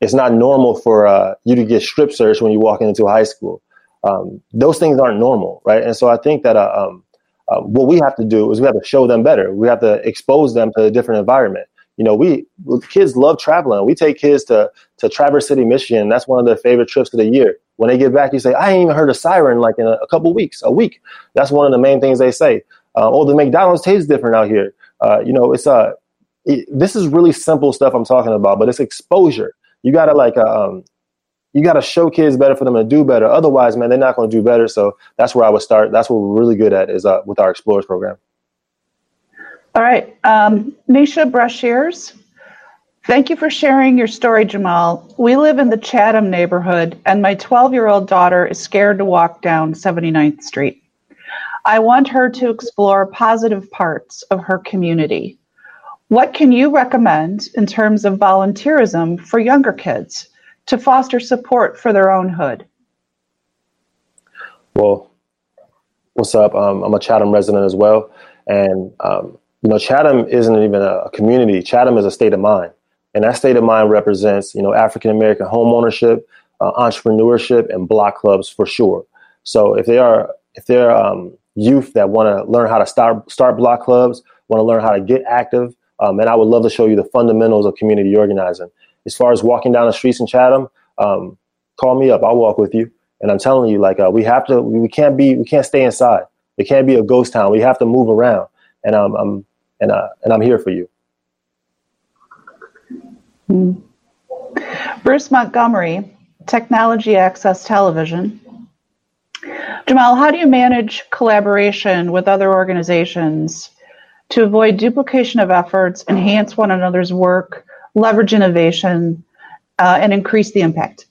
[SPEAKER 3] It's not normal for uh, you to get strip searched when you walk into a high school. Um, those things aren't normal, right? And so I think that uh, um, uh, what we have to do is we have to show them better. We have to expose them to a different environment you know, we kids love traveling. We take kids to to Traverse City, Michigan. That's one of their favorite trips of the year. When they get back, you say, "I ain't even heard a siren like in a, a couple weeks, a week." That's one of the main things they say. Uh, oh, the McDonald's tastes different out here. Uh, you know, it's uh, it, this is really simple stuff I'm talking about, but it's exposure. You gotta like, uh, um, you gotta show kids better for them to do better. Otherwise, man, they're not to do better. So that's where I would start. That's what we're really good at is uh, with our Explorers program.
[SPEAKER 2] All right. Um, Nisha Brashears, thank you for sharing your story, Jahmal. We live in the Chatham neighborhood, and my 12 year old daughter is scared to walk down 79th Street. I want her to explore positive parts of her community. What can you recommend in terms of volunteerism for younger kids to foster support for their own hood?
[SPEAKER 3] Well, what's up? Um, I'm a Chatham resident as well. And um, you know, Chatham isn't even a community. Chatham is a state of mind, and that state of mind represents, you know, African American home ownership, uh, entrepreneurship, and block clubs for sure. So if they are if they're um, youth that want to learn how to start start block clubs, want to learn how to get active, um, and I would love to show you the fundamentals of community organizing. As far as walking down the streets in Chatham, um, call me up. I'll walk with you. And I'm telling you, like uh, we have to, we can't be, we can't stay inside. It can't be a ghost town. We have to move around. And um, I'm and uh, and I'm here for you.
[SPEAKER 2] Mm. Bruce Montgomery, Technology Access Television. Jahmal, how do you manage collaboration with other organizations to avoid duplication of efforts, enhance one another's work, leverage innovation, uh, and increase the impact?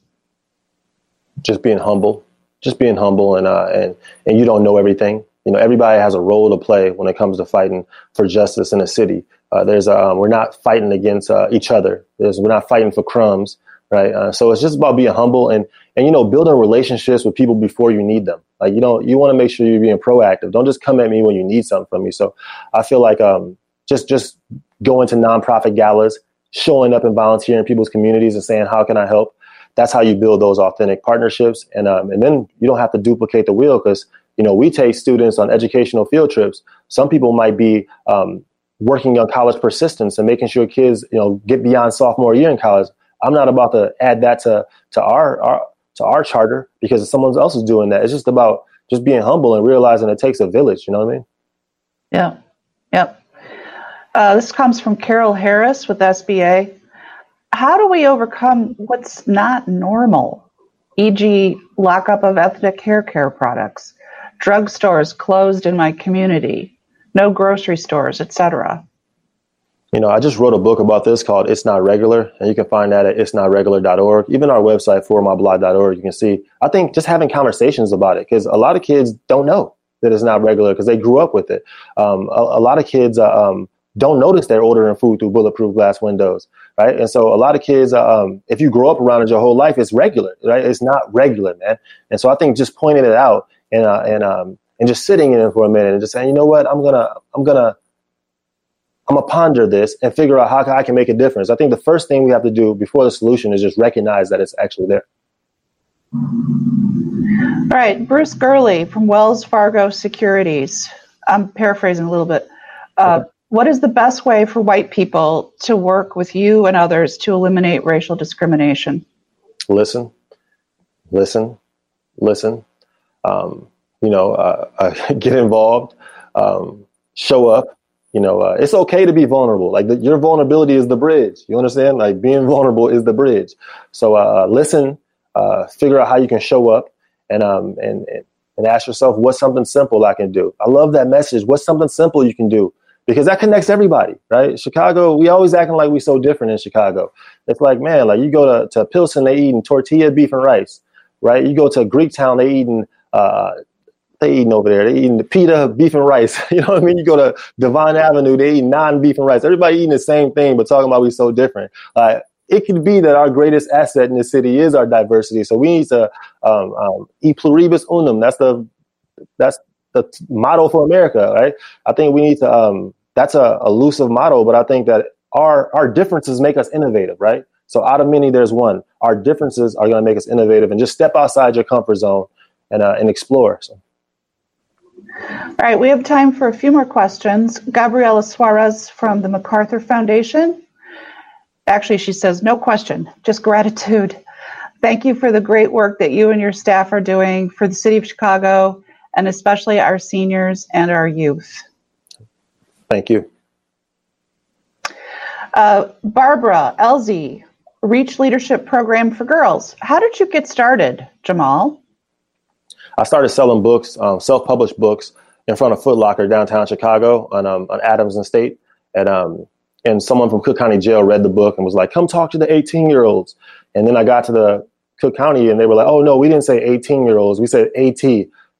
[SPEAKER 3] Just being humble, just being humble, and uh, and and you don't know everything you know, everybody has a role to play when it comes to fighting for justice in a city. Uh, there's um, we're not fighting against uh, each other. There's, we're not fighting for crumbs, right? Uh, so it's just about being humble and and you know building relationships with people before you need them. Like you know, you want to make sure you're being proactive. Don't just come at me when you need something from me. So I feel like um, just just going to nonprofit galas, showing up and volunteering in people's communities and saying how can I help. That's how you build those authentic partnerships, and um, and then you don't have to duplicate the wheel because you know, we take students on educational field trips. Some people might be um, working on college persistence and making sure kids, you know, get beyond sophomore year in college. I'm not about to add that to to our, our to our charter because someone else is doing that. It's just about just being humble and realizing it takes a village. You know what I mean?
[SPEAKER 2] Yeah. Yep. Uh, this comes from Carol Harris with SBA. How do we overcome what's not normal, e.g., lockup of ethnic hair care products? Drugstores closed in my community, no grocery stores, etc.
[SPEAKER 3] You know, I just wrote a book about this called It's Not Regular, and you can find that at it'snotregular.org. Even our website, formyblock.org, you can see, I think just having conversations about it, because a lot of kids don't know that it's not regular because they grew up with it. Um, a, a, lot of kids uh, um, don't notice they're ordering food through bulletproof glass windows, right? And so a lot of kids, uh, um, if you grow up around it your whole life, it's regular, right? It's not regular, man. And so I think just pointing it out and uh, and um, and just sitting in it for a minute and just saying, you know what, I'm gonna I'm gonna I'm gonna ponder this and figure out how I can make a difference. I think the first thing we have to do before the solution is just recognize that it's actually there.
[SPEAKER 2] All right, Bruce Gurley from Wells Fargo Securities. I'm paraphrasing a little bit. Uh, okay. What is the best way for white people to work with you and others to eliminate racial discrimination?
[SPEAKER 3] Listen, listen, listen. Um, you know, uh, uh, get involved, um, show up. You know, uh, it's okay to be vulnerable. Like the, your vulnerability is the bridge. You understand? Like being vulnerable is the bridge. So uh, listen, uh, figure out how you can show up, and um, and and ask yourself, what's something simple I can do? I love that message. What's something simple you can do? Because that connects everybody, right? Chicago, we always acting like we so different in Chicago. It's like, man, like you go to, to Pilsen, they eating tortilla, beef, and rice, right? You go to Greek town, they eating uh, they eating over there. They eating the pita, beef and rice. You know what I mean? You go to Devon Avenue, they eat naan beef and rice. Everybody eating the same thing, but talking about we so different. Uh, it could be that our greatest asset in the city is our diversity. So we need to um, um, e pluribus unum. That's the that's the motto for America, right? I think we need to. Um, that's a elusive model, but I think that our our differences make us innovative, right? So out of many, there's one. Our differences are going to make us innovative, and just step outside your comfort zone and uh, and explore. So.
[SPEAKER 2] All right, we have time for a few more questions. Gabriela Suarez from the MacArthur Foundation. Actually, she says, no question, just gratitude. Thank you for the great work that you and your staff are doing for the city of Chicago and especially our seniors and our youth.
[SPEAKER 3] Thank you.
[SPEAKER 2] Uh, Barbara Elzy, Reach Leadership Program for Girls. How did you get started, Jahmal?
[SPEAKER 3] I started selling books, um, self-published books, in front of Foot Locker downtown Chicago on, um, on Adams and State, and um, and someone from Cook County Jail read the book and was like, "Come talk to the 18 year olds." And then I got to the Cook County, and they were like, "Oh no, we didn't say 18 year olds. We said AT.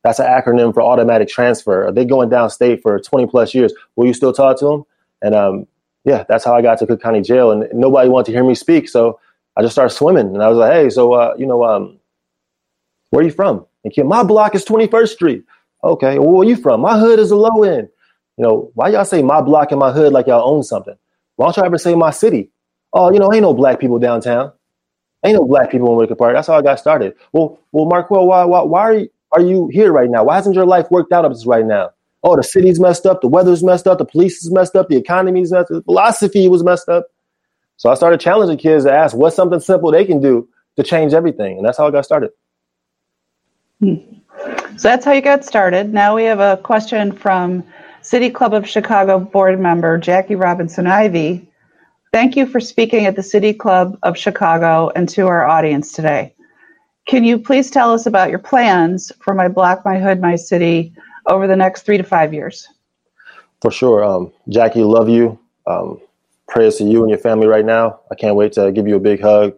[SPEAKER 3] That's an acronym for automatic transfer. Are they going downstate for 20 plus years? Will you still talk to them?" And um, yeah, that's how I got to Cook County Jail, and nobody wanted to hear me speak, so I just started swimming, and I was like, "Hey, so uh, you know, um, where are you from?" And kid, my block is 21st Street. Okay, well, where are you from? My hood is a low end. You know, why y'all say my block and my hood like y'all own something? Why don't y'all ever say my city? Oh, you know, ain't no black people downtown. Ain't no black people in Wicker Park. That's how I got started. Well, well, Marquel, why, why, why are you, are you here right now? Why hasn't your life worked out up to right now? Oh, the city's messed up, the weather's messed up, the police is messed up, the economy's messed up, the philosophy was messed up. So I started challenging kids to ask what's something simple they can do to change everything. And that's how I got started.
[SPEAKER 2] So that's how you got started. Now we have a question from City Club of Chicago board member Jackie Robinson Ivy. Thank you for speaking at the City Club of Chicago and to our audience today. Can you please tell us about your plans for My Block, My Hood, My City over the next three to five years?
[SPEAKER 3] For sure. Um, Jackie, love you. Um, prayers to you and your family right now. I can't wait to give you a big hug.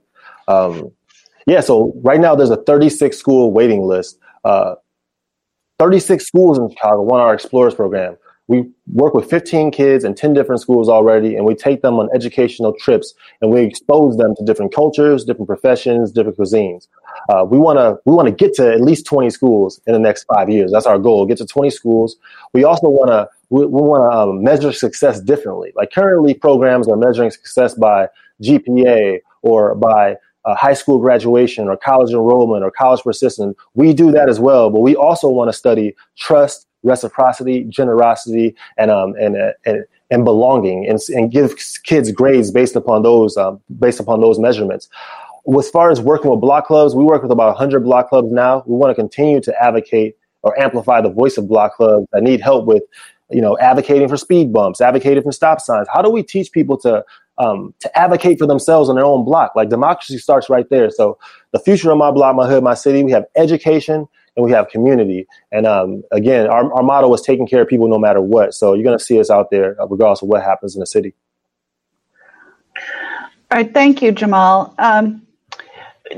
[SPEAKER 3] Um, yeah, so right now there's a 36 school waiting list. Uh, 36 schools in Chicago want our Explorers program. We work with 15 kids in 10 different schools already, and we take them on educational trips and we expose them to different cultures, different professions, different cuisines. Uh, we want to we want to get to at least 20 schools in the next five years. That's our goal. Get to 20 schools. We also want to we, we want to um, measure success differently. Like currently, programs are measuring success by GPA or by high school graduation or college enrollment or college persistence. We do that as well, but we also want to study trust, reciprocity, generosity, and um, and, and and belonging, and, and give kids grades based upon those um, based upon those measurements. As far as working with block clubs, we work with about 100 block clubs now. We want to continue to advocate or amplify the voice of block clubs that need help with you know, advocating for speed bumps, advocating for stop signs. How do we teach people to um, to advocate for themselves on their own block? Like democracy starts right there. So the future of my block, my hood, my city. We have education and we have community. And um, again, our, our motto is taking care of people no matter what. So you're going to see us out there regardless of what happens in the city.
[SPEAKER 2] All right, thank you, Jahmal. Um,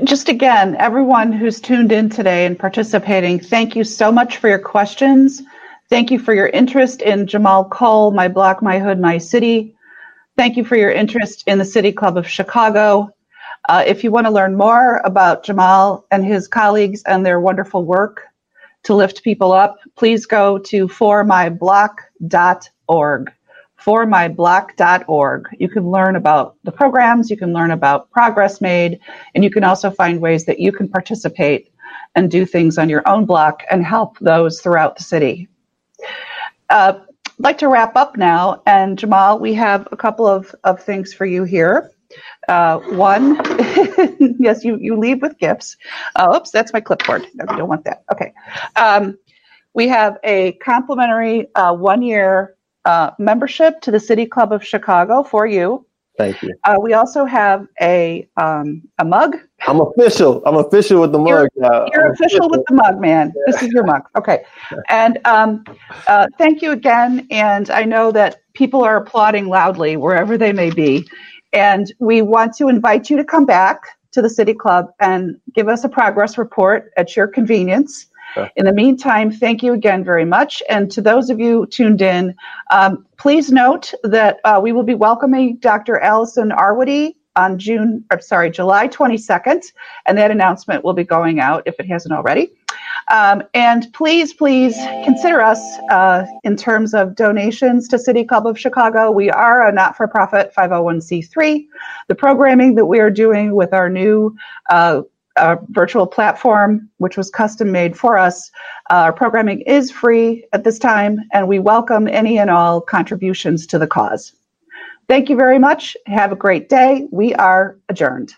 [SPEAKER 2] just again, everyone who's tuned in today and participating, thank you so much for your questions. Thank you for your interest in Jahmal Cole, My Block, My Hood, My City. Thank you for your interest in the City Club of Chicago. Uh, if you want to learn more about Jahmal and his colleagues and their wonderful work, to lift people up, please go to formyblock.org. Formyblock.org. You can learn about the programs, you can learn about progress made, and you can also find ways that you can participate and do things on your own block and help those throughout the city. Uh, I'd like to wrap up now, and Jahmal, we have a couple of, of things for you here. Uh, one, yes, you, you leave with gifts. Uh, oops, that's my clipboard. No, we don't want that. Okay. Um, we have a complimentary uh, one year uh, membership to the City Club of Chicago for you.
[SPEAKER 3] Thank you.
[SPEAKER 2] Uh, we also have a um, a mug.
[SPEAKER 3] I'm official. I'm official with the mug
[SPEAKER 2] You're, you're
[SPEAKER 3] I'm
[SPEAKER 2] official with the mug, man. This is your mug. Okay. And um, uh, thank you again. And I know that people are applauding loudly wherever they may be. And we want to invite you to come back to the City Club and give us a progress report at your convenience. In the meantime, thank you again very much. And to those of you tuned in, um, please note that uh, we will be welcoming Dr. Allison Arwady on June, or sorry, July 22nd, and that announcement will be going out if it hasn't already. Um, and please, please consider us uh, in terms of donations to City Club of Chicago. We are a not for profit 501c3. The programming that we are doing with our new uh, uh, virtual platform, which was custom made for us, uh, our programming is free at this time, and we welcome any and all contributions to the cause. Thank you very much. Have a great day. We are adjourned.